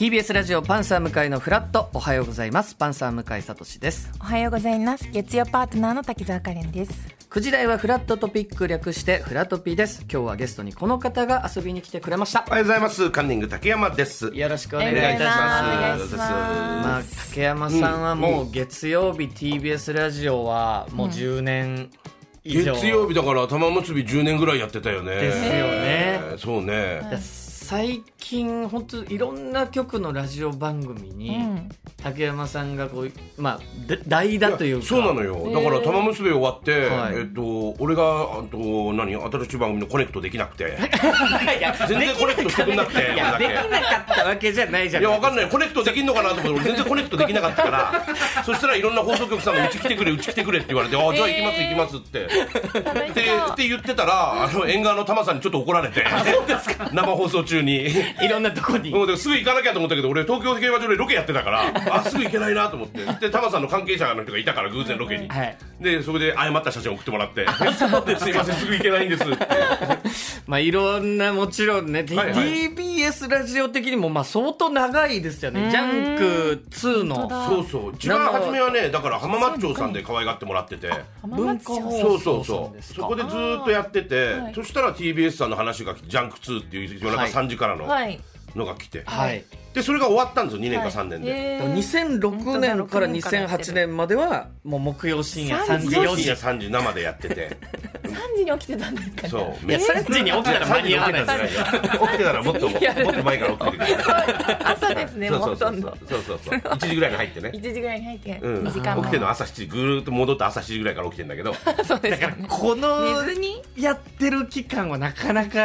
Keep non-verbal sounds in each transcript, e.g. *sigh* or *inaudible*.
TBS ラジオパンサー向井のフラット。おはようございます。パンサー向井聡です。おはようございます。月曜パートナーの滝沢カレンです。9時台はフラットトピック略してフラトピです。今日はゲストにこの方が遊びに来てくれました。おはようございます。カンニング竹山です。よろしくお願いいたしお願ますいします。まあ竹山さんはもう月曜日 TBS ラジオはもう10年以上。月曜日だから玉結び10年ぐらいやってたよね。ですよね。えーそうね。最近本当いろんな局のラジオ番組に、うん。竹山さんがこうまあで代打というか。そうなのよ。だから玉結び終わって、はい。えっと、俺が、あと、何、新しい番組のコネクトできなくて。*laughs* 全然コネクトしてくんなくてできなかったわけじゃないじゃん。いや、わかんない。コネクトできんのかなと思って、俺全然コネクトできなかったから、*laughs* そしたらいろんな放送局さんがうち来てくれ、うち来てくれって言われて、あ、じゃあ行きます、行きますって。楽しって言ってたら、あの、縁側のタマさんにちょっと怒られて。生放送中に。いろんなとこに。もうですぐ行かなきゃと思ったけど俺東京競馬場でロケやってたから *laughs* あすぐ行けないなと思って。でタマさんの関係者の人がいたから偶然ロケに、はい。でそれで誤った写真送ってもらって。すいませんすぐ行けないんですって。*laughs* まあいろんなもちろんね、D- はいはい。TBS ラジオ的にもまあ相当長いですよね。ジャンク2の。そうそう。一番初めはねだから浜松町さんで可愛がってもらってて。文化放そうそうそう。そこでずーっとやってて、はい。そしたら TBS さんの話がジャンク2っていう夜中はい。3時からのはい。のが来て、はいでそれが終わったんですよ2年か3年で、へー。2006年から2008年まではもう木曜深夜3時。4時。深夜3時生でやってて。3時に起きてたんですか？そう。いや3時に起きたら間に合わないですよ起きてたらもっともっと前から起きてる朝ですねそうもそうう。そうほとんど。そうそうそう1時ぐらいに入ってね。1時ぐらいに入ってうん、2時間起きてるの前朝7時ぐーっと戻って朝7時ぐらいから起きてんだけど。そうですよねこの寝ずに？やってる期間はなかなか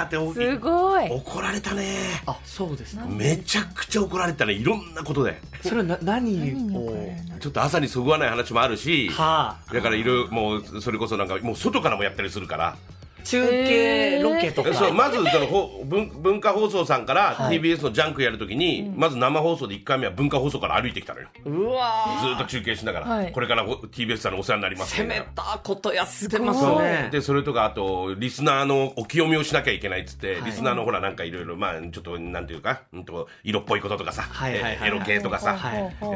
あーっておすごい。怒られたねあそうですかめちゃくちゃ怒られたねいろんなことで。それはな何？何をちょっと朝にそぐわない話もあるし。はあ。だからいろもうそれこそなんかもう外からもやったりするから中継ロケとか、そうまずそのほ文文化放送さんから TBS のジャンクやるときに、まず生放送で1回目は文化放送から歩いてきたのよ。うわずーっと中継しながら、はい。これからほ TBS さんのお世話になります攻めたことやってますねでそれとかあとリスナーのお清めをしなきゃいけないっつって、リスナーのほらなんかいろいろまあちょっとなんていうか、うん、と色っぽいこととかさ、はいはいはいえエロ系とかさ、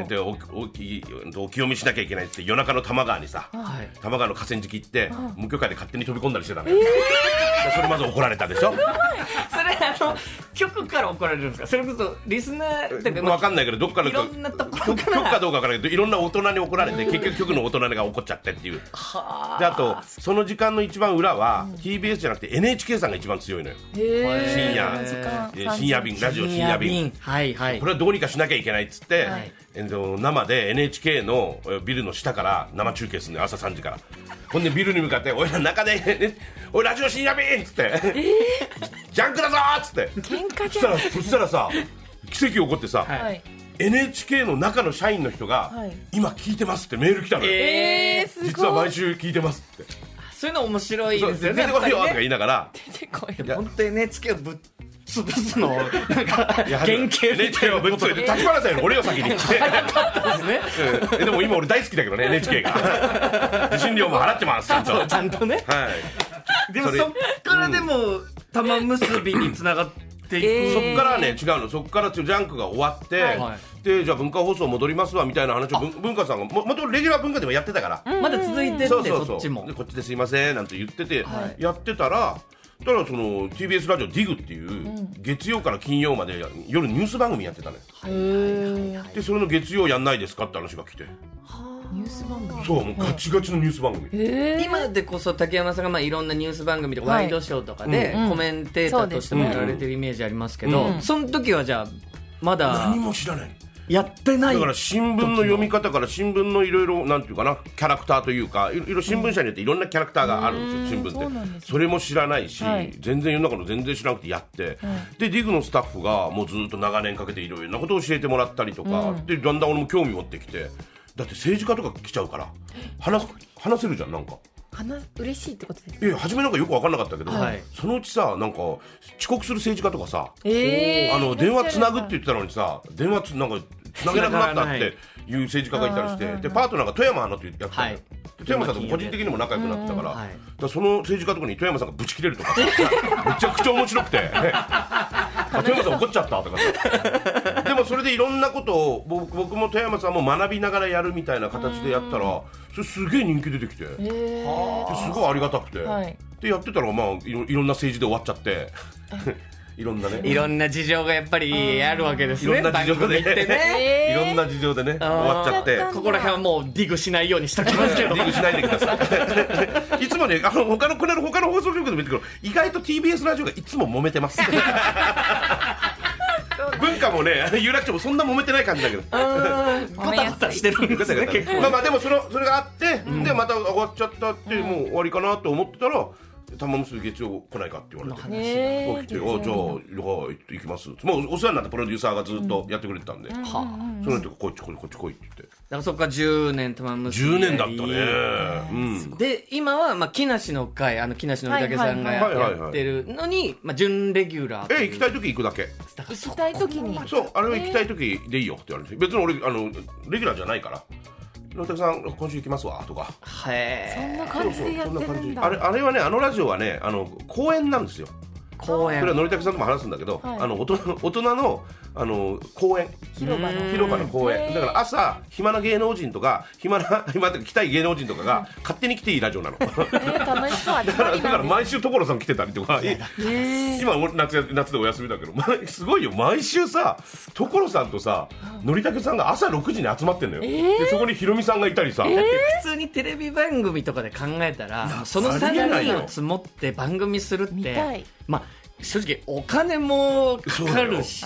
でおおきお清めしなきゃいけないっつって夜中の多摩川にさ、はい。多摩川の河川敷行って、無許可で勝手に飛び込んだりしてたのよ、で *laughs* それまず怒られたでしょ？それあの局から怒られるんですか？それこそリスナーだ分かんないけどどっかのいろんなところ局から。かどうかわからない。けどいろんな大人に怒られて結局局の大人が怒っちゃってっていうであとその時間の一番裏は TBS じゃなくて NHK さんが一番強いのよ。深夜。深夜便ラジオ深夜便。はいはい。これはどうにかしなきゃいけないっつって、はい。えっと生で NHK のえービルの下から生中継するのよ朝3時から。ほんでビルに向かって「おいら中で、ね、*laughs* おいラジオ深夜便!」っつって、ジャンクだぞ!」っつって。喧嘩じゃん。そしたらそしたらさ奇跡起こってさ、はい。はい NHK の中の社員の人が、はい。今聞いてますってメール来たのよ、ええーすごい。実は毎週聞いてますって。ー、そういうの面白いそうですよね出てこいよとか言いながら。出てこいや本当 NHK をぶっ潰すの *laughs* なんか原型みたいぶっついて立花さんより俺よ先にって。ですねでも今俺大好きだけどね NHK が。*laughs* 受信料も払ってますちゃんと。ちゃんとね。はい。でもそっからでも玉結びにつながっていく、えー。そっからね違うの。そっからジャンクが終わって、はい。でじゃあ文化放送戻りますわみたいな話を文文化さんがももともとレギュラー文化でもやってたから、まだ続いてってそうそうそう。そっちも。でこっちですいませんなんて言ってて、はい。やってたらただその TBS ラジオ DIG っていう、月曜から金曜まで夜ニュース番組やってたのよ。へーでそれの月曜やんないですかって話が来て。ニュース番組そうもうガチガチのニュース番組、え。ー今でこそ竹山さんがまあいろんなニュース番組とかはい。ワイドショーとかでうんコメンテーターとしてもやられてるイメージありますけど、うん。その時はじゃあまだ何も知らないやってないだから新聞の読み方から新聞のいろいろなんていうかなキャラクターというかいろいろ新聞社によっていろんなキャラクターがあるんですよ、新聞って。それも知らないし、はい。全然世の中の全然知らなくてやって、で DIG のスタッフがもうずっと長年かけていろいろなことを教えてもらったりとか、でだんだん俺も興味持ってきて。だって政治家とか来ちゃうから話す話せるじゃんなんか。話嬉しいってことですいや初めなんかよく分かんなかったけど、はい。そのうちさなんか遅刻する政治家とかさ、えー。あの電話つなぐって言ってたのにさ電話つなんかつなげなくなったっていう政治家がいたりしてでパートナーが富山アナってやってたはいで富山さんと個人的にも仲良くなってたから,、はいだからその政治家とかに富山さんがブチ切れるとかさめちゃくちゃ面白くて。あ富山さん怒っちゃったとかさ。でもそれでいろんなことを僕僕も富山さんも学びながらやるみたいな形でやったらそれすげえ人気出てきて。ですごいありがたくて、はい。でやってたらまあいろいろんな政治で終わっちゃっていろんなね。いろんな事情がやっぱりあるわけですね。いろんな事情でってね。いろんな事情でね終わっちゃって。ここら辺はもうディグしないようにしときますけど。*laughs* ディグしないでください。いつもねあの他のこの間他の放送局でも言ってくる。意外と TBS ラジオがいつも揉めてます。文化もね有楽町もそんな揉めてない感じだけど。ゴタゴタしてるんですね結構。まあまあでもそのそれがあって、でまた終わっちゃったって、もう終わりかなと思ってたら玉結び月曜来ないかって言われて。え起きて、あじゃあ、はい、行きます。もうお世話になったプロデューサーがずっとやってくれてたんで、はあその人がこっち来い、こっち来いって言って。だからそこから10年玉結び10年だったね。うん。で今はまあ木梨の会あの木梨のりたけさんがはいはいはいやってるのにまあ準レギュラーえ、行きたい時行くだけ。行きたい時にそう、あれは行きたい時でいいよって言われて、別に俺、あの、レギュラーじゃないから。野竹さん、今週行きますわとか。へそんえな感じでやってるんだあれ、あれはね、あのラジオはね、あの、公演なんですよ。公それは演のりたけさんとも話すんだけど、はい。あの大人の大人のあの公演広場の。広場の公演だから朝暇な芸能人とか暇な *laughs* 暇って来たい芸能人とかが勝手に来ていいラジオなの。楽しそう。集まらだから毎週所さん来てたりとかい今俺夏や夏でお休みだけど、*laughs* ま、すごいよ。毎週さ所さんとさのりたけさんが朝6時に集まってんのよ、でそこにひろみさんがいたりさ、だって普通にテレビ番組とかで考えたらそのありえな3いよ。人を積もって番組するって見たいまあ正直お金もかかるし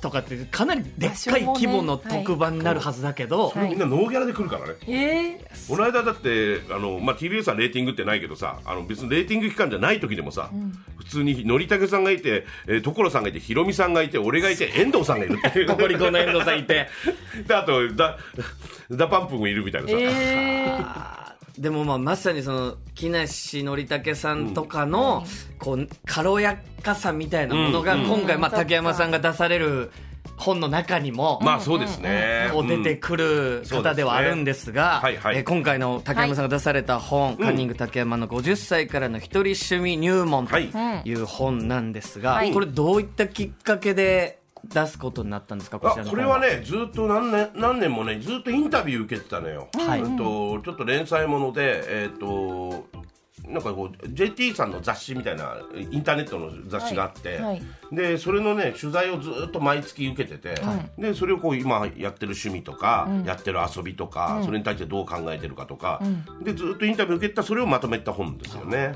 とかってかなりでっかい規模の特番になるはずだけど、それみんなノーギャラで来るからね、えこの間だってあの、まあ、TBS はレーティングってないけどさあの別にレーティング期間じゃない時でもさ、普通にのりたけさんがいて、えー、所さんがいてひろみさんがいて俺がいて遠藤さんがいるっていう。ココリコの遠藤さんいて。*laughs* であとダ DA PUMP もいるみたいなさ、えあー *laughs* でもまあまさにその木梨憲武さんとかの、こう軽やかさみたいなものがうん。今回まあ竹山さんが出される本の中にも、まあそうですね、こう出てくる方ではあるんですが、そうですねはいはい。えー今回の竹山さんが出された本、カンニング竹山の50歳からの一人趣味入門とはい。いう本なんですが、はい。これどういったきっかけで出すことになったんですか？こちらのこれはねずっと何年何年もねずっとインタビュー受けてたのよ、はい。うんとちょっと連載ものでえっ、となんかこう JT さんの雑誌みたいなインターネットの雑誌があって、はいはい。でそれのね取材をずっと毎月受けてて、でそれをこう今やってる趣味とか、やってる遊びとか、それに対してどう考えてるかとか、でずっとインタビュー受けてたそれをまとめた本ですよね。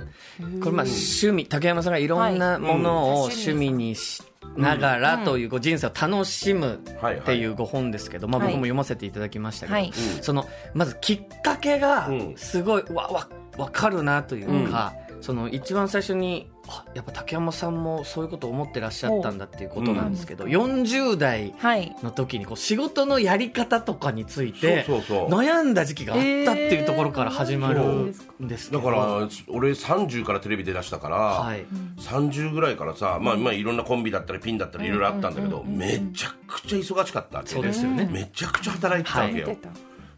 これまあ趣味竹山さんがいろんなものをはい趣味にしながらというこう人生を楽しむっていうご本ですけど、まあ、はい。僕も読ませていただきましたけど、はい。そのまずきっかけがうん。すごいわわわかるなというか、その一番最初にあやっぱ竹山さんもそういうことを思ってらっしゃったんだっていうことなんですけど、40代はい。の時にこう仕事のやり方とかについて悩んだ時期があったっていうところから始まるんですけど、だから俺30からテレビ出だしたから、はい、30ぐらいからさ、まあ、まあいろんなコンビだったりピンだったりいろいろあったんだけど、めちゃくちゃ忙しかったわけそうですよね。めちゃくちゃ働いてたわけよ、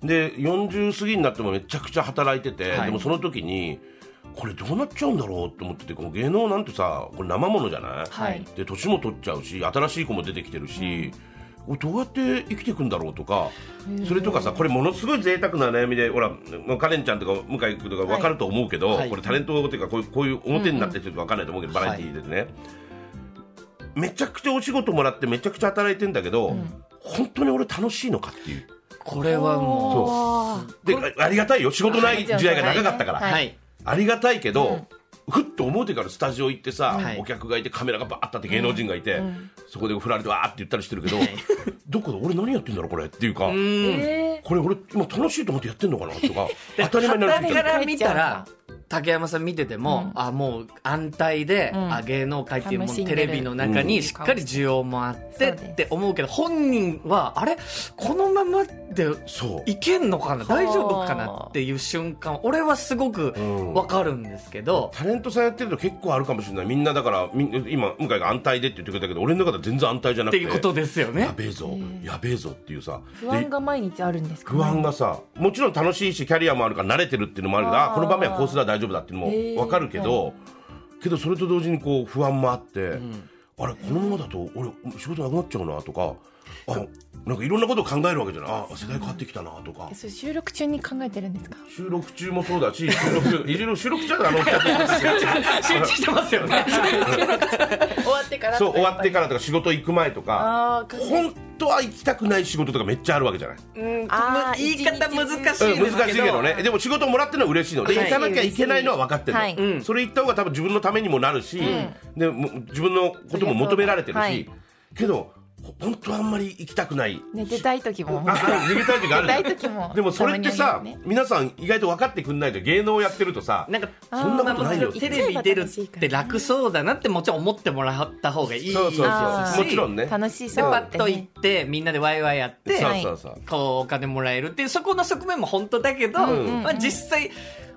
で40過ぎになってもめちゃくちゃ働いてて、はい。でもその時にこれどうなっちゃうんだろうって思っててこの芸能なんてさこれ生ものじゃない、はい。で年も取っちゃうし新しい子も出てきてるし、これどうやって生きていくんだろうとかそれとかさこれものすごい贅沢な悩みでほらまあカレンちゃんとか向井君とか分かると思うけど、はい。これタレントっていうかこういうこういう表になってる人分かんないと思うけど、バラエティーでね、めちゃくちゃお仕事もらってめちゃくちゃ働いてんだけど、本当に俺楽しいのかっていうこれはもう。であありがたいよ。仕事ない時代が長かったから、はい。はい。ありがたいけど、ふっと思うてからスタジオ行ってさ、はい。お客がいてカメラがバーッとあって芸能人がいて、そこで振られてわーって言ったりしてるけど、どこで俺何やってんだろうこれ？っていうか、えこれ俺今楽しいと思ってやってんのかなとか *laughs* 当たり前になる旗から見たら竹山さん見てても、あもう安泰で、ん。あ芸能界っていうものテレビの中にしっかり需要もあってって思うけど本人はあれ？このままでそう。いけんのかな？大丈夫かなっていう瞬間俺はすごくん。わかるんですけど、タレントさんやってると結構あるかもしれない。みんなだから今向井が安泰でって言ってくれたけど俺の中では全然安泰じゃなくて。っていうことですよね。やべえぞ。やべえぞっていうさ。不安が毎日あるんですか不安がさもちろん楽しいしキャリアもあるから慣れてるっていうのもあるけどあこの場面はこうすれば大丈夫だっていうのも分かるけど、けどそれと同時にこう不安もあって、あれこのままだと俺仕事なくなっちゃうなとかあなんかいろんなことを考えるわけじゃない。あ世代変わってきたなとか。えそれ収録中に考えてるんですか？収録中もそうだし収録いろいろ収録中はあの集中してますよね。終わってからそう終わってからとか仕事行く前とか本当は行きたくない仕事とかめっちゃあるわけじゃない。うんあー言い方難しいですけど、うん難しいけどね。でも仕事もらってるのは嬉しいの。で、はい。行かなきゃいけないのは分かってるの、はい。うん。それ行った方が多分自分のためにもなるし、でも自分のことも求められてるし、はい。けどほ本当はあんまり行きたくない。寝てたい時も。ああ逃げたい時があるじゃん。寝たい時も。でもそれってさ、ね。皆さん意外と分かってくんないで芸能やってるとさなんかそんなことないよテレビ出るって楽そうだなってもちろん思ってもらった方がいいそうそうそうもちろんね楽しでそう。パッと行っねてみんなでワイワイやってそう。そうそう、こうお金もらえるっていうそこの側面も本当だけど、うんまあ、実際、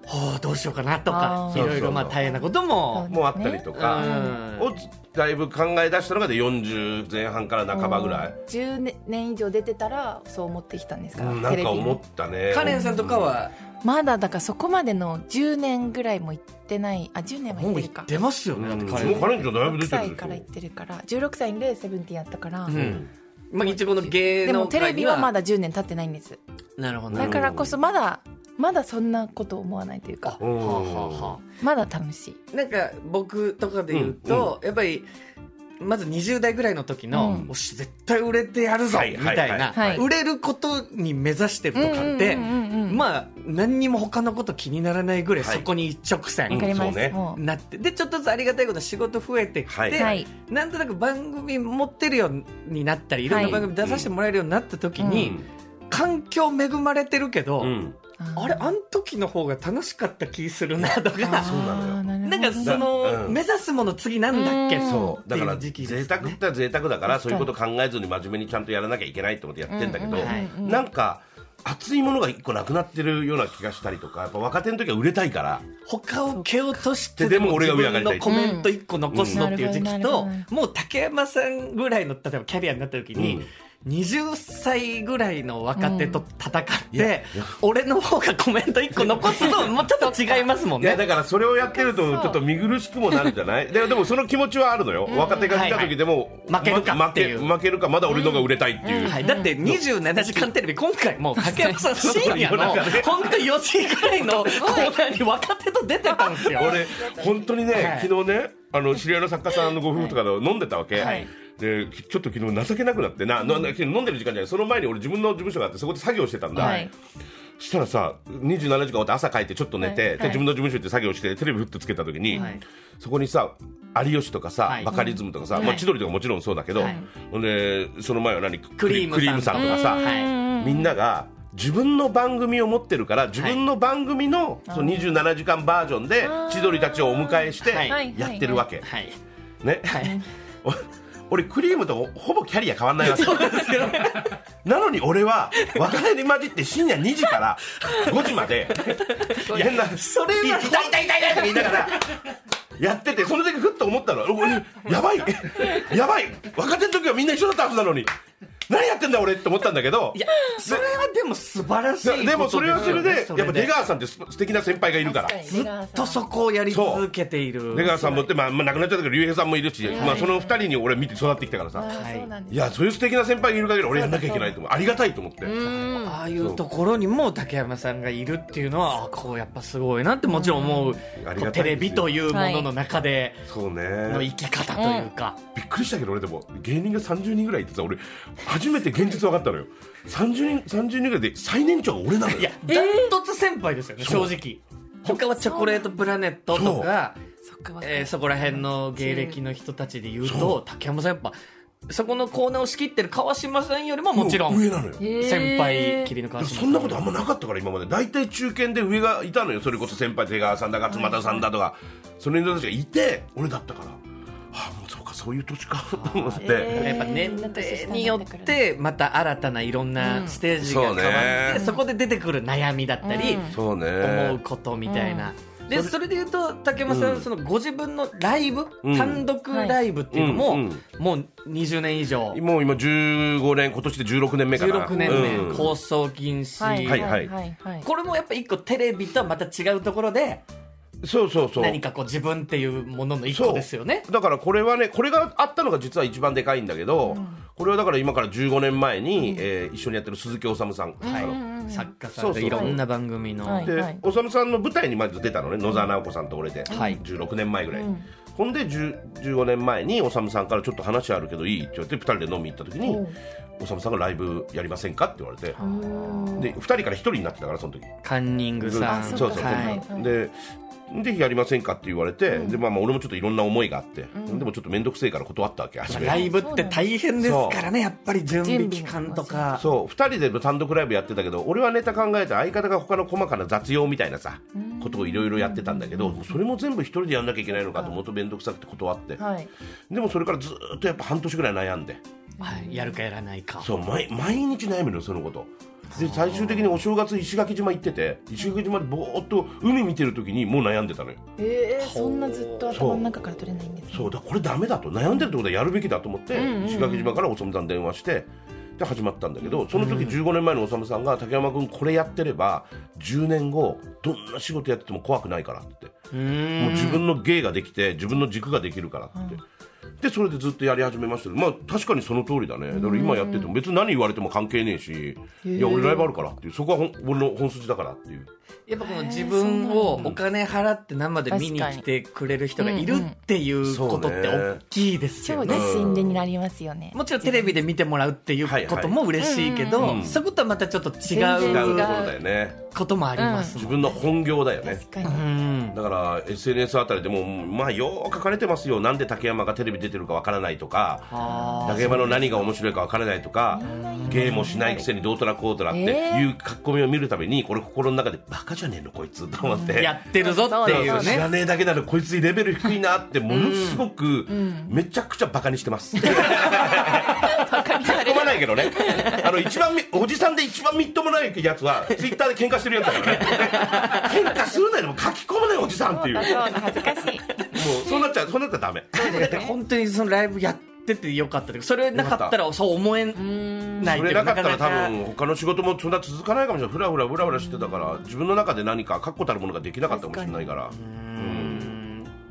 はあ、どうしようかなとかいろいろまあ大変なことも。もうあったりとか、うん。をだいぶ考え出したのがで40前半から半ばぐらい、10年以上出てたらそう思ってきたんですか、うんなテレビに。んか思ったね。カレンさんとかは？まだだからそこまでの10年ぐらいも行ってない。あ10年は行ってるか。行ってますよねだってうんカレンうカレンちゃんだいぶ出6てるで歳から行ってるから16歳でセブンティーンやったから、うん。まあ、一応この芸でもテレビはまだ10年経ってないんです。なるほど。だからこそまだまだそんなこと思わないというか。うん。はあはあはまだ楽しい。あなんか僕とかで言うと、やっぱりまず20代ぐらいの時の、うん。おし絶対売れてやるぞ、はいみたいな、売れることに目指してるとかって、うんうんうんうんまあ何にも他のこと気にならないぐらいはい。そこに一直わ線なってでちょっとずつありがたいことに仕事増えてきて、はい。はいなんとなく番組持ってるようになったりいろんな番組出させてもらえるようになった時に、環境恵まれてるけど、うんあれあん時の方が楽しかった気するなとか。そうなのよ。なんかその、うん。目指すもの次なんだっけ、うん。そう。だから贅沢って贅沢だからそういうこと考えずに真面目にちゃんとやらなきゃいけないと思ってやってんだけど、なんか熱いものが一個なくなってるような気がしたりとかやっぱ若手の時は売れたいから。他を蹴落としてでも俺自が上上がりたいコメント一個残すのっていう時期ともう竹山さんぐらいの例えばキャリアになった時に、うん20歳ぐらいの若手と戦って、俺の方がコメント1個残すともうちょっと違いますもんね。いやだからそれをやってるとちょっと見苦しくもなるじゃない？で *laughs* でもその気持ちはあるのよ、若手が来た時でも、はいはい。負けるかっていう。ま負け負けるかまだ俺のが売れたいっていう、はい、だって27時間テレビ今回もう竹山さん深夜の本当4時ぐらいのコーナーに若手と出てたんですよ。俺本当にね、はい。昨日ねあの知り合いの作家さんのご夫婦とかで飲んでたわけ、はいでちょっと昨日情けなくなってな、なな飲んでる時間じゃない。その前に俺自分の事務所があってそこで作業してたんだ、はい。そしたらさ27時間終わって朝帰ってちょっと寝て、はい。で自分の事務所行って作業してテレビふっとつけた時に、はい。そこにさ有吉とかさ、はい。バカリズムとかさ、はいまあ、千鳥とかもちろんそうだけど、はい。ほんでその前は何？クリクリームさんとかさ、はいみんなが自分の番組を持ってるから自分の番組の,、その27時間バージョンで千鳥たちをお迎えしてはい。やってるわけ、はい。ね、*laughs* 俺クリームとほぼキャリア変わんないわけ。なのに俺は別れに混じって深夜2時から5時まで変なそれは。痛い痛い痛い痛いとか言いながらやっててその時ふっと思ったの。俺やばい。やばい。若手の時はみんな一緒だったはずなのに。何やってんだ俺って思ったんだけど。いやそれはでも素晴らしいことでもそれはそれでやっぱ出川さんってす素敵な先輩がいるから。ずっとそこをやり続けている。出川さんもって、まあ、まあ亡くなっちゃったけど竜兵さんもいるし、まあ、その二人に俺見て育ってきたからさ、い。やそういう素敵な先輩がいる限り俺やんなきゃいけないと思う。ありがたいと思って、ああいうところにも竹山さんがいるっていうのはあこうやっぱすごいなってもちろん思う、うテレビというものの中でそうね。の生き方というか、びっくりしたけど俺でも芸人が30人ぐらいいてさ俺初めて現実分かったのよ。30人 ,30 人ぐらいで最年長が俺なのよ。いやダントツ先輩ですよね、正直。他はチョコレートプラネットとかえーそこら辺の芸歴の人たちで言うと竹山さんやっぱそこのコーナーを仕切ってる川島さんよりももちろん上なのよ。先輩桐の川島さん。そんなことあんまなかったから今まで。大体中堅で上がいたのよそれこそ先輩出川さんだ勝俣さんだとか、その人たちがいて俺だったから。あもうそうかそういう年かと思って、えーやっぱ年齢によってまた新たないろんなステージが変わって、そうね。そこで出てくる悩みだったり、うん。そうね。思うことみたいな。でそれで言うと竹山さん、うん。そのご自分のライブ、うん。単独ライブっていうのも、うんもう20年以上。もう今15年今年で16年目かな16年目、うん。放送禁止、はいはいはいはいはい。これもやっぱ一個テレビとはまた違うところでそうそうそう。何かこう自分っていうものの一個ですよね。だからこれはねこれがあったのが実は一番でかいんだけど、これはだから今から15年前に、えー一緒にやってる鈴木治さん、あの作家さんでいろんな番組の、はいで、おさむさんの舞台にまず出たのね野沢直子さんと俺で、はい。16年前ぐらい、ほんで10 15年前におさむさんからちょっと話あるけどいいって言われて2人で飲み行った時におさむさんがライブやりませんかって言われて。で2人から1人になってたからその時。カンニングさん。そうそう、はいででやりませんかって言われて、でまあまあ俺もちょっといろんな思いがあって、でもちょっと面倒くせえから断ったわけライブって大変ですからねやっぱり準備期間とか。そう。2人で単独ライブやってたけど俺はネタ考えて相方が他の細かな雑用みたいなさことをいろいろやってたんだけど、それも全部一人でやんなきゃいけないのかと思うと面倒くさくて断って、はい。でもそれからずっとやっぱ半年ぐらい悩んではいやるかやらないか。そう毎毎日悩むのよそのこと。で最終的にお正月石垣島行ってて石垣島でぼーっと海見てる時にもう悩んでたのよ。えー、そんなずっと頭の中から取れないんですね。そうだこれダメだと。悩んでるってことはやるべきだと思って、石垣島からおさむさんに電話してで始まったんだけどその時15年前のおさむさんが竹山君これやってれば10年後どんな仕事やってても怖くないからってもう自分の芸ができて自分の軸ができるからって。でそれでずっとやり始めましたまあ確かにその通りだね。だから今やってても別に何言われても関係ねえしいや俺ライブあるからっていうそこはほん俺の本筋だからっていうやっぱこの自分をお金払って生で見に来てくれる人がいるっていうことって大きいですよね。そうです。心理になりますよね。もちろんテレビで見てもらうっていうことも嬉しいけど、うん。そことはまたちょっと違うところうだよねこともあります自もん分の本業だよね。確かに、うんだから SNS あたりでもまあよう書かれてますよ。なんで竹山がテレビ出てるかわからないとかあ竹山の何が面白いかわからないとか芸もしないくせにどうとらこうとらっていう書き込みを見るたびにこれ心の中でバカじゃねえのこいつと思ってーやってるぞっていう知らねねえだけなのこいつレベル低いなってものすごくめちゃくちゃバカにしてます。書き込まないけどね。あの一番みおじさんで一番みっともないやつはツイッターで喧嘩してるやつだからね。喧嘩するなよでも書き込まないおじさんっていう。もうそうだ恥ずかしいそうなっちゃうそうなったらダメ。本当にそのライブやっててよかったけどそれなかったらそう思えないそれなかったら多分他の仕事もそんな続かないかもしれない。ふらふらふらふらしてたから自分の中で何か確固たるものができなかったかもしれないから。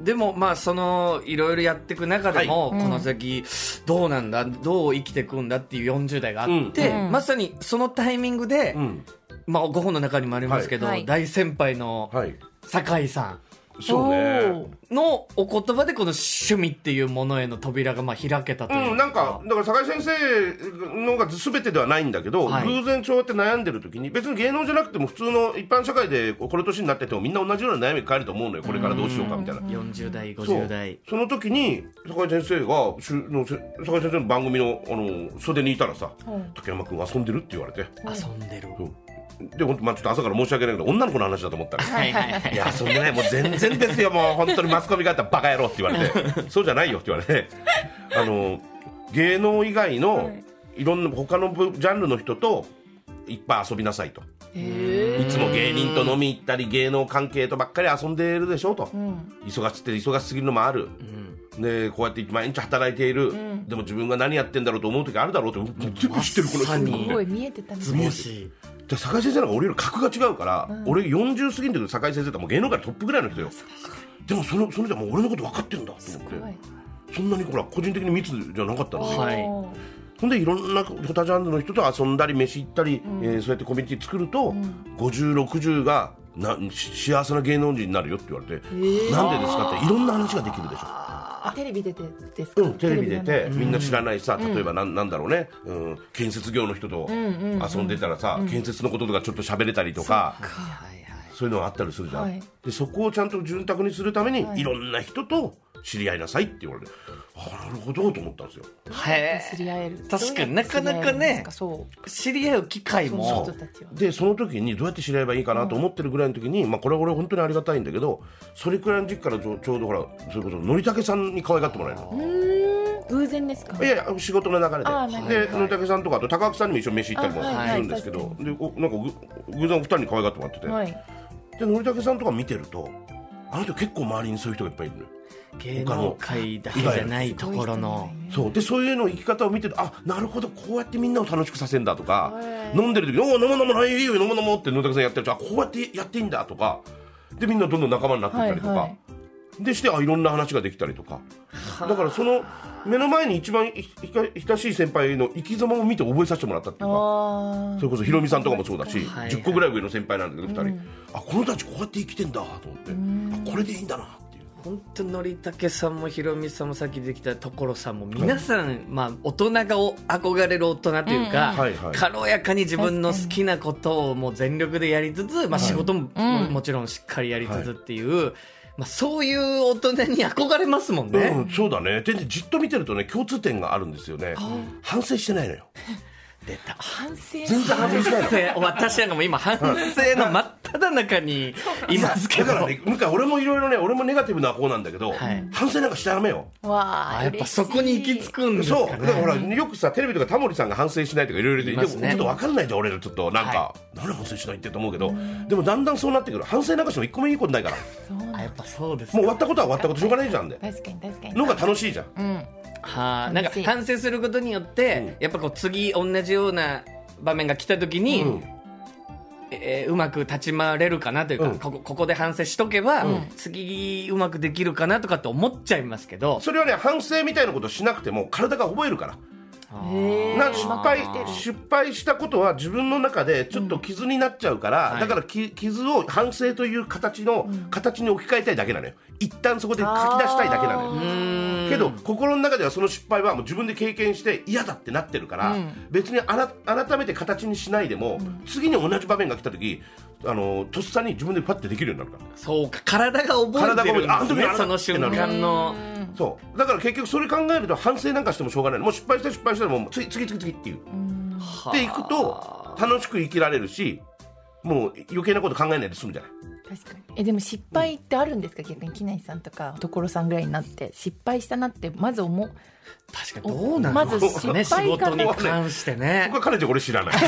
でもまあそのいろいろやっていく中でも、この先どうなんだどう生きていくんだっていう40代があって、うん。まさにそのタイミングで、うん。まあ、ご本の中にもありますけど、はい。大先輩のはい。酒井さそうね。んのお言葉でこの趣味っていうものへの扉がまあ開けたというか、うん、なんかだから酒井先生のが全てではないんだけど、はい。偶然そうやって悩んでる時に別に芸能じゃなくても普通の一般社会でこの年になっててもみんな同じような悩みが変えると思うのよこれからどうしようかみたいな。40代そう50代。その時に酒井先生がしゅのせ酒井先生の番組のあの袖にいたらさうん「竹山君遊んでる?」って言われて、遊んでる、う。んでまあちょっと朝から申し訳ないけど女の子の話だと思ったらはいはいはい。いや、そんでね、もう全然ですよ、もう本当にマスコミがあったらバカ野郎って言われて、そうじゃないよって言われて、あの、芸能以外のい。ろんな他の部ジャンルの人といっぱい遊びなさいと。へいつも芸人と飲み行ったり芸能関係とばっかり遊んでいるでしょと。忙しくて忙しすぎるのもある。で、こうやって毎日働いている。でも自分が何やってんだろうと思う時あるだろうって、全部知ってるこの人。すごい見えてたみた図い。星で酒井先生の方が俺より格が違うから、俺40過ぎの時の酒井先生ってもう芸能界のトップぐらいの人よ。でもそのそれでもう俺のこと分かってんだと思って、はい。そんなにほら個人的に密じゃなかったの、はい。ほんでいろんな2ジャンルの人と遊んだり飯行ったり、えーそうやってコミュニティ作ると、5060がなし幸せな芸能人になるよって言われて、なんでですかっていろんな話ができるでしょ。あテレビ出てですか、うん、テレビ出てのみんな知らないさ例えばなんなんだろうね、うん、建設業の人と遊んでたらさ、建設のこととかちょっと喋れたりとか、そういうのがあったりするじゃん、はい。でそこをちゃんと潤沢にするために、はい。い、ろんな人と知り合いなさいって言われてあなるほどと思ったんですよ。へ知り合える。確かになかなかねそう知り合う。機会もでその時にどうやって知り合えばいいかなと思ってるぐらいの時に、まあ、これは俺本当にありがたいんだけどそれくらいの時期からちょちょうどほらそういうことのりたけさんに可愛がってもらえるの。偶然ですか？いやいや仕事の流れで。でのりたけさんとかあと高木さんにも一緒に飯行ったりもするんですけど、でおなんかぐ偶然お二人に可愛がってもらってて、はい。でのりたけさんとか見てるとあの人結構周りにそういう人がいっぱいいるのよ芸能界だけじゃないところの。そう。でそういうの生き方を見てあなるほどこうやってみんなを楽しくさせるんだとか。へ飲んでる時に「おお飲む飲むはいいよ飲む飲む」って野竹さんやってるとあこうやってやっていいんだとかでみんなどんどん仲間になっていったりとか、はいはいでしてあいろんな話ができたりとかだからその目の前に一番いひ親しい先輩の生き様を見て覚えさせてもらったっていうかあそれこそヒロミさんとかもそうだし、はい10個ぐらい上の先輩なんだけど2人、あこの人たちこうやって生きてんだと思って、あこれでいいんだな本当のりたけさんもひろみさんもさっきできた所さんも皆さん、まあ、大人がお憧れる大人というか、うんはいはい。軽やかに自分の好きなことをもう全力でやりつつ、まあ、仕事も、ももちろんしっかりやりつつっていう、まあ、そういう大人に憧れますもんね。うん、そうだね。ででじっと見てるとね共通点があるんですよね。反省してないのよ出た。反省。全然反省してないの。*laughs* 私なんかも今反省の真っ只中にい。ますけど。だからね向井俺もいろいろね俺もネガティブな方なんだけど、はい。反省なんかしちゃダメよ。わああやっぱそこに行き着くんですかね。そう。だからほらよくさテレビとかタモリさんが反省しないとかいろいろ言ってでね。もちょっと分かんないじゃん俺らちょっと。なんか、は何反省しないってと思うけどでもだんだんそうなってくる。反省なんかしても一個もいいことないから。あやっぱそうですもう終わったことは終わったことしょうがないじゃん。で確かに確かに。のが楽しいじゃん。うん。はあ、なんか反省することによって、うん。やっぱこう次同じような場面が来た時に、うん。えーうまく立ち回れるかなというか、うん。ここここで反省しとけば、うん。次うまくできるかなとかって思っちゃいますけど。それはね反省みたいなことしなくても体が覚えるからな失敗失敗したことは自分の中でちょっと傷になっちゃうから、はい。だからき傷を反省という形の、形に置き換えたいだけなのよ。一旦そこで書き出したいだけなのよ。けど心の中ではその失敗はもう自分で経験して嫌だってなってるから、うん。別にあら改めて形にしないでも、次に同じ場面が来た時あのとっさに自分でパッてできるようになるから。そうか体が覚えてるんですね時あその瞬間の。そう。だから結局それ考えると反省なんかしてもしょうがない。もう失敗して失敗したらもう次次次次っていう。でいくと楽しく生きられるしもう余計なこと考えないで済むじゃない確かに。えでも失敗ってあるんですか？逆に木梨さんとか所さんぐらいになって。失敗したなってまず思う。確かにどうなんまずですかね仕失敗か。ら事に関してね。そこは彼女俺知らない。*laughs*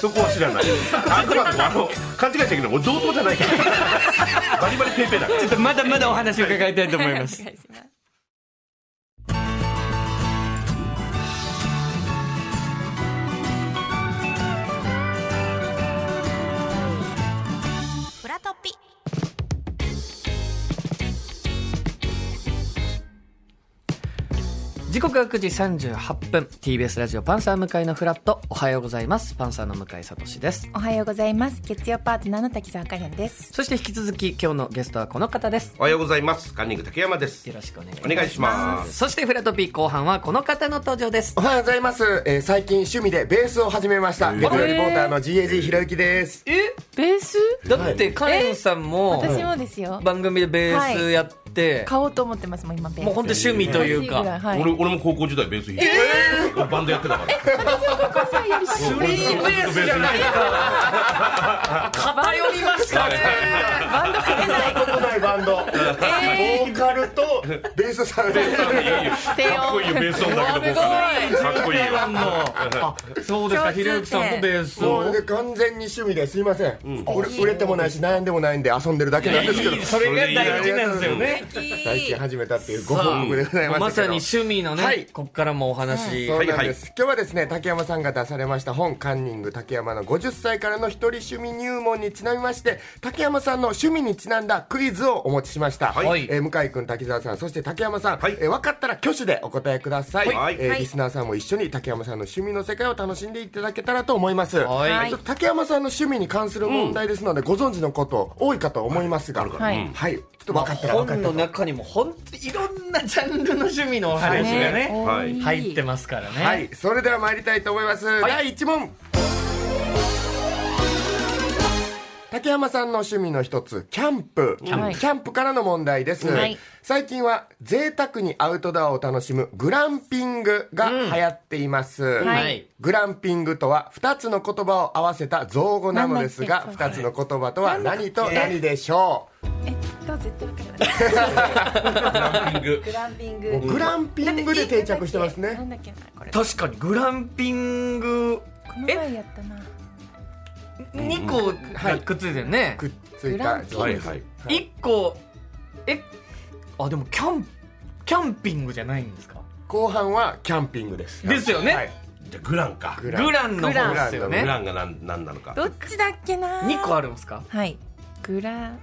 そこは知らない。あくまでもあの勘違いしちゃいけない俺同等じゃないから。バリバリペーペーだから。ちょっとまだまだお話を伺いたいと思います時刻は9時38分。TBS ラジオパンサー向井のフラット。おはようございます。パンサーの向井聡です。おはようございます。月曜パートナーの滝沢カレンです。そして引き続き今日のゲストはこの方です。おはようございます。カンニング竹山です。よろしくお願いします。お願いします。そしてフラトピー後半はこの方の登場です。おはようございます、えー最近趣味でベースを始めました。月曜リポーターの GAG ひろゆきです。え？ベース？だってカレンさんも私もですよ。番組でベースやって、買おうと思ってますもん今ベース。もう本当趣味というか。はい。俺俺も高校時代ベース弾いて、俺バンドやってたから。スリーベースじゃないか偏りましたねバンド組めないことないバンド、ボーカルとベースさん。でかっこいいよベース音だけどボかっこいいよ。あそうですかひろゆきさんもベースを。完全に趣味ですいません、売れ売れてもないし悩んでもないんで遊んでるだけなんですけど。それが大事なんですよね最近始めたっていうご報告でございましまさに趣味のね、はい。こっからもお話、そうなんです、はい。はい今日はですね竹山さんが出されました本「カンニング竹山の50歳からの一人趣味入門」にちなみまして竹山さんの趣味にちなんだクイズをお持ちしました、はい。えー向井君滝沢さんそして竹山さん、はい。えー分かったら挙手でお答えください、はい。えーリスナーさんも一緒に竹山さんの趣味の世界を楽しんでいただけたらと思います、はい。竹山さんの趣味に関する問題ですので、ご存知のこと多いかと思いますが、はい。はい、分かったら分か本ったらの中にも本当にいろんなジャンルの趣味のお話がねはい。入ってますからね、はい、それでは参りたいと思います、第1問竹山さんの趣味の一つキャンプ。キャンプからの問題です、はい。最近は贅沢にアウトドアを楽しむグランピングが流行っています、はい。グランピングとは2つの言葉を合わせた造語なのですがなんだっけ？2つの言葉とは何と何でしょう？絶対分からないグランピング。グランピング。うグランピングで定着してますね。なんだっけ？なこれ。確かにグランピング。この前やったな。2個がくっついてるね、くっついグランピング。た造語ですはい。1個え？あでもキャンキャンピングじゃないんですか？後半はキャンピングです。ですよね。はい。じゃあグランか。ググランの方ですよグねランが何何なのか。どっちだっけな2個あるんですか？はい。グラで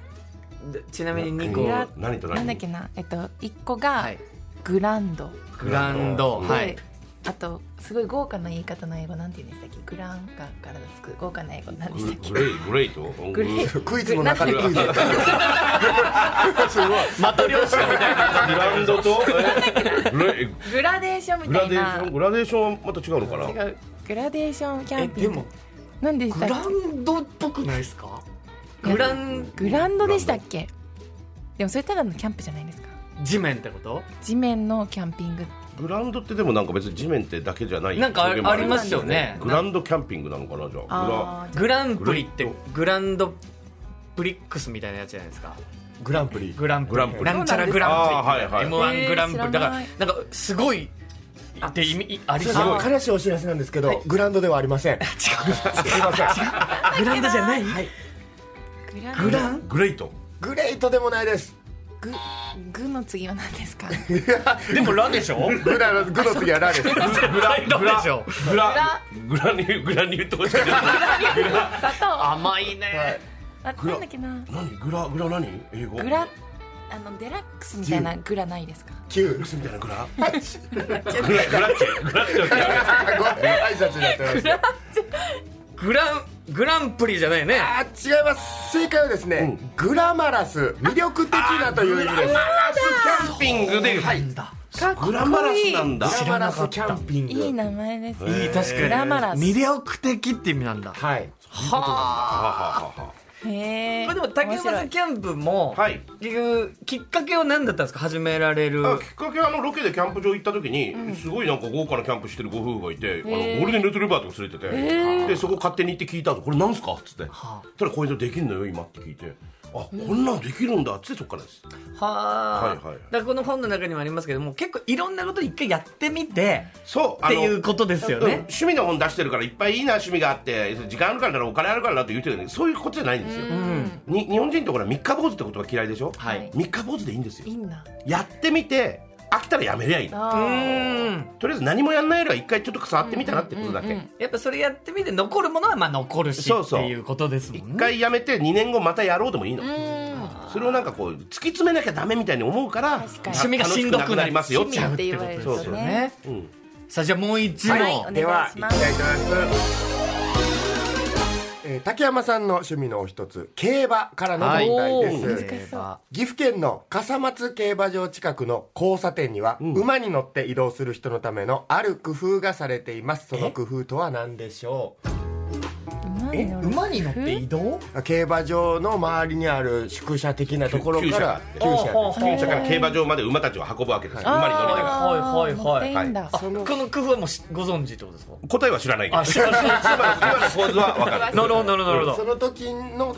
ちなみに2個。何と何？なんだっけな？えっと1個がはい。グランド、グランド。うんはい。であとすごい豪華な言い方の英語なんて言うんでしたっけ？グランガからつく豪華な英語なんでしたっけ？グレイグレイト？グレイ。クイズの中で。クイズ。すごい。マトリョーシカみたいなグランドと？えグレイグラデーションみグラデーたいなション？グラデーションはまた違うのかな？違う。グラデーションキャえンピング。でも何でしたっグランドっぽくないですか？グランけグランドでしたっけ？でもそれただのキャンプじゃないですか。地面ってこと？地面のキャンピング。グランドってでもなんか別に地面ってだけじゃないなんかありますよね。グランドキャンピングなのかなじゃあ。グランプリってグランドプリックスみたいなやつじゃないですか。グランプリ。グランプリ。グランプリ。なんちゃらグランプリあーはいはい。m 1グランプリ。えーだから知なんかすごいって意味ありすそうごい悲しいお知らせなんですけど、グランドではありません。すいません。*laughs* グランドじゃない？グラグラン？グレイト。グレートでもないです。ググの次は何ですか？でもラでしょ？グラのグの次はラです。グラグラでしょ。グラ。グラ。ニューグラニュー糖しい砂糖。甘いね。あなんだっけな？何？グラグラ何？英語。グラあのデラックスみたいなグラないですか？九。みたいなグラ。グラグラッチグラ *laughs* 挨拶になってます。グラングランプリじゃないね。あ、違います。正解はですね、グラマラス、魅力的なという意味です。キャンピングでなんだかっこいい。グラマラスなんだ。グラマラスキャンピング。いい名前ですね。いい確かにグラマラス。魅力的って意味なんだ。はい。はあ。ははははへえこれでも竹山さんキャンプも、はい。結局きっかけは何だったんですか？始められる。あきっかけはあのロケでキャンプ場行った時に、すごいなんか豪華なキャンプしてるご夫婦がいて、あのゴールデンレトリバーとか連れてて、でそこ勝手に行って聞いた後これなんすかっつって、はただこういうのできるのよ今って聞いてあこんなんできるんだってそこからです。はあ、はいはいだこの本の中にもありますけども結構いろんなこと一回やってみてそうっていうことですようんね、趣味の本出してるからいっぱいいいな趣味があって時間あるからならお金あるからなって言ってるけどそういうことじゃないんですよ、に日本人ってほら三日坊主って言葉嫌いでしょ、はい。三日坊主でいいんですよ。いいんだ。やってみて飽きたらやめりゃいいとりあえず何もやんないよりは一回ちょっと触ってみたなってことだけ、やっぱそれやってみて残るものはまあ残るしそうそう。っていうことですもん一ね回やめて2年後またやろうでもいいの、それをなんかこう突き詰めなきゃダメみたいに思うから趣味がしんどくなりますよって言われるそうそうとねね。うん。さあじゃあもう一問、はいお願いします。では、いきたいと思います。えー竹山さんの趣味のお一つ、競馬からの問題です。はい岐阜県の笠松競馬場近くの交差点には、馬に乗って移動する人のためのある工夫がされています。その工夫とは何でしょ馬えに乗る馬に乗って移動？う競馬場の周りにある宿舎的なところから厩舎厩舎から競馬場まで馬たちを運ぶわけですよ。馬に乗りながらはいはい。はい乗っていいんだあこの工夫はもうしご存知ってことですか？答えは知らないけど。あ知らない。今の構図は分かる。なるほどなるほどなるほそどの時の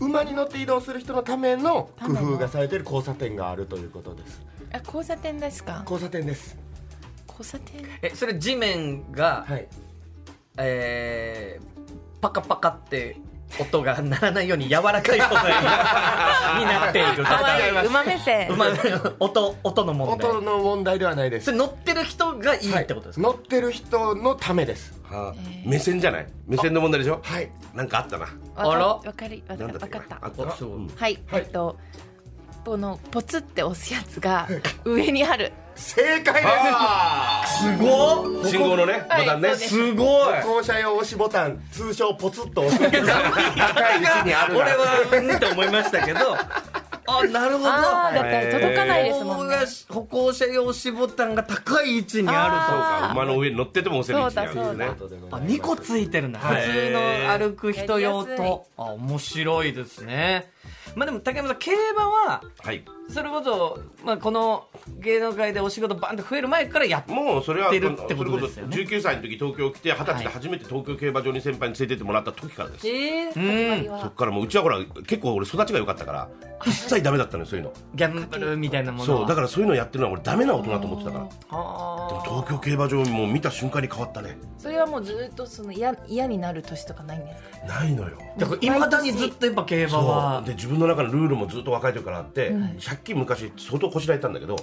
馬に乗って移動する人のための工夫がされている交差点があるということです。あ交差点ですか？交差点です。交差点？えそれ地面が、はい。えーパカパカって音が鳴らないように柔らかい素材 *laughs* になっている。馬目線。馬音音の問題。音の問題ではないです。乗ってる人がいいってことですか、はい。乗ってる人のためです。はあ。目線じゃない？目線の問題でしょ？はい。なんかあったな。あら？わかりわかっけ？わかっはい。えっとこのポツって押すやつが *laughs* 上にある。正解です。あすごっ。ー信号のねボタンね。す。すごい。歩行者用押しボタン通称ポツッと押す。高い位置にある俺はうんって思いましたけど。あなるほど。だったら届かないですもんね。歩行者用押ボタンが高い位置にあるそうとか。馬の上に乗ってても押せる位置にあるんですねあ2個ついてるんだはい。普通の歩く人用と。あ面白いですねまあでも竹山さん競馬ははい。それこそ、まあ、この芸能界でお仕事バンと増える前からやっもうそれは知ってるってことそれこそですよね19歳の時東京来て二十歳で初めて東京競馬場に先輩に連れてってもらった時からです。えー、そっからもううちはほら結構俺育ちが良かったから一切ダメだったのよそういうの。ギャンブルみたいなものそうだかからそういうのやってるのは俺ダメな大人と思ってたから。らあ東京競馬場も見た瞬間に変わったね。それはもうずっとその嫌嫌になる年とかないんですか？ないのよ。だからいまだにずっとやっぱ競馬そはう。で自分の中のルールもずっと若い時からあって、借金昔相当こしらえたんだけど、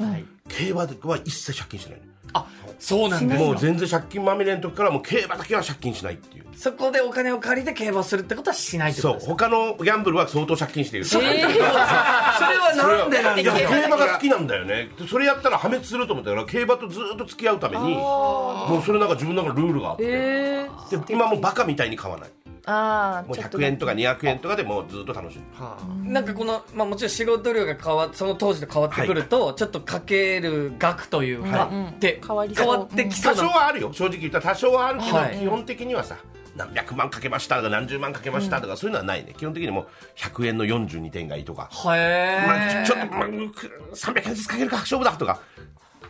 競馬は一切借金してないの。あそうなんですもう全然借金まみれの時からもう競馬だけは借金しないっていう。そこでお金を借りて競馬するってことはしないってこそうとですか？他のギャンブルは相当借金している。それはなんでなんいで競馬が好きなんだよね。でそれやったら破滅すると思ったから競馬とずっと付き合うためにもうそれなんか自分の中のルールがあって。えで今もうバカみたいに買わないもうああちょっと100円とか200円とかでもうずっと楽しむ。なんかこの、まあ、もちろん仕事量が変わその当時と変わってくると、ちょっとかける額というか、はで変わりそう。変わってきそうな、多少はあるよ正直言ったら多少はあるけど、はい。基本的にはさ何百万かけましたとか何十万かけましたとか、そういうのはないね。基本的にもう100円の42点がいいとか、へまあ、ーちょっと、まあ、300円ずつかけるか勝負だとか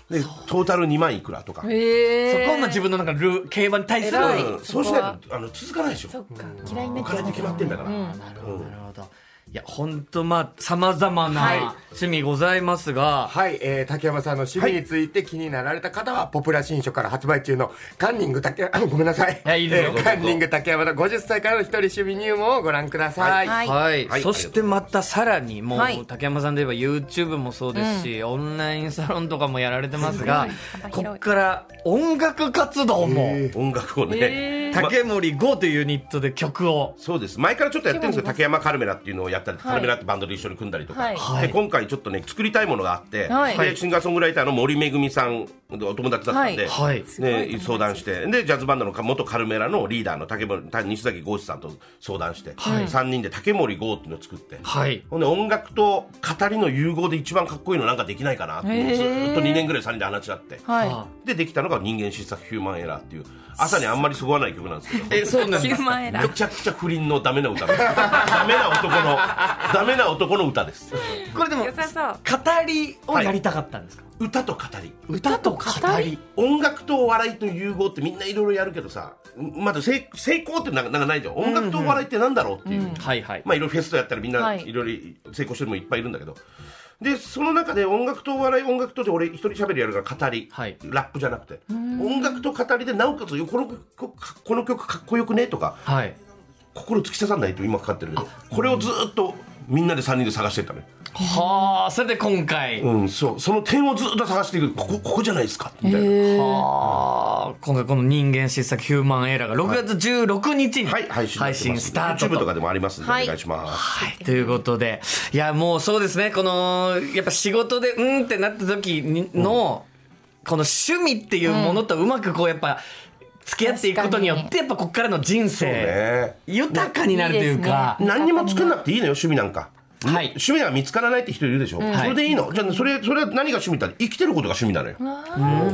でトータル2万いくらとか、そこはまあ自分のなんかルー競馬に対するそうしないとあの続かないでしょ。そっか。嫌いになおっちゃう。金って決まってんだから、なるほどなるほどいや本当まあさまざまはい。な趣味ございますが、はい、えー、竹山さんの趣味について気になられた方は、ポプラ新書から発売中のカンニング竹山、*coughs* ごめんなさい。いやいいですよえーカンニング竹山の50歳からの一人趣味入門をご覧ください。はい。はい、はい。そしてまたさらにもう、はい。竹山さんで言えば YouTube もそうですし、オンラインサロンとかもやられてますがこすこから音楽活動も、音楽をね、ま竹森 GO というユニットで曲を。そうです。前からちょっとやってるんですよ。竹山カルメラっていうのをやったり、カルメラってバンドで一緒に組んだりとか、はい。はい。で今回ちょっとね作りたいものがあって、はい。でシンガーソングライターの森めぐみさんでお友達だったんで、はい。ね、相談して。でジャズバンドの元カルメラのリーダーの竹森西崎豪志さんと相談して、3人で竹森 GO っていうのを作って、はい。ほんで音楽と語りの融合で一番かっこいいのなんかできないかなってずーっと2年ぐらい3人で話し合って、はでできたのが人間失策ヒューマンエラーっていう朝にあんまりそぐわない曲なんですけど。*laughs* えそうなんいです9万円だめちゃくちゃ不倫のダメな歌。ですダメな男の *laughs* ダメな男の歌です。これでも良さそう。語りをやりたかったんですか、歌と語り。歌と語り？音楽とお笑いと融合ってみんないろいろやるけどさまず成成功ってなんかなんかないじゃん。音楽とお笑いってなんだろうっていう、はいはい。まあいろいろフェストやったらみんなはい。いろいろ成功してるのもいっぱいいるんだけど、でその中で音楽とお笑い音楽とで俺一人喋りやるから語り、はい。ラップじゃなくて。音楽と語りでなおかつこの曲この曲かっこよくね？とか。はい。心突き刺さんないと今かかってるけど。これをずっとみんなで3人で探してったねはあそれで今回、うんそう。その点をずっと探していく。ここここじゃないですかみたいな。はあ今回この人間失策ヒューマンエラーが6月16日にはい配信配信スタート YouTube とかと。でもありますんでおはい。願いします。はい、ということで。いやもうそうですね。このやっぱ仕事でうんってなった時にの、この趣味っていうものとうまくこうやっぱ付き合っていくことによってやっぱここからの人生、ね。豊かになるというか。何にも作んなくていいのよ趣味なんか。はい。趣味が見つからないって人いるでしょ、それでいいの？じゃあそれそれは何が趣味だ生きてることが趣味なのよ。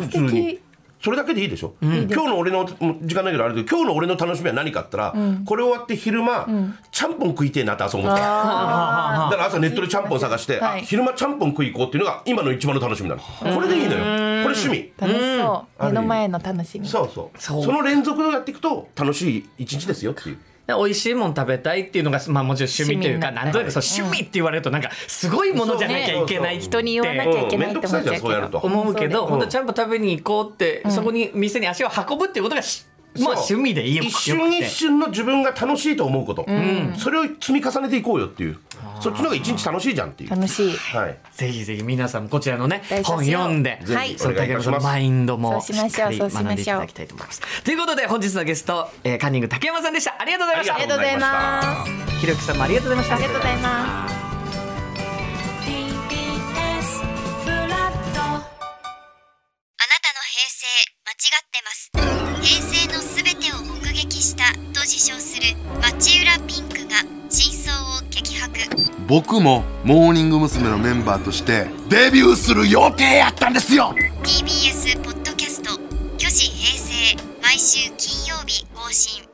普通にそれだけでいいでしょ、今日の俺の時間ないけどあれだけど今日の俺の楽しみは何かあったら、これ終わって昼間、ちゃんぽん食いてえなって朝思っただから朝ネットでちゃんぽん探して、はい。あ昼間ちゃんぽん食い行こうっていうのが今の一番の楽しみなのこれでいいのよ。これ趣味。楽しそう。うん。目の前の楽しみ。そうそう。そう。その連続をやっていくと楽しい一日ですよっていう。で美味しいもん食べたいっていうのが、まあ、もちろん趣味というか趣味になったなんとなくそう趣味って言われるとなんかすごいものじゃなきゃいけないって。人に言わなきゃいけないって思ううん面倒くさいじゃん。そうやるけとど思うけど、ん本当ちゃんと食べに行こうって、そこに店に足を運ぶっていうことがしまあ趣味でいいよ一瞬一瞬の自分が楽しいと思うこと、それを積み重ねていこうよっていうそっちの方が一日楽しいじゃんっていう。楽しい。はい。ぜひぜひ皆さんもこちらのね本読んで、ぜひその竹山さんのマインドもしそうしましょうっかり学んでいただきたいと思います。ということで本日のゲスト、えー、カンニング竹山さんでした。ありがとうございました。ありがとうございますひろゆきさんもありがとうございました。ありがとうございます。TBS フラットあなたの平成間違ってます。平成のす撃したと自称する町浦ピンクが真相を激白。僕もモーニング娘。のメンバーとしてデビューする予定やったんですよ！TBS ポッドキャスト「虚子平成」毎週金曜日更新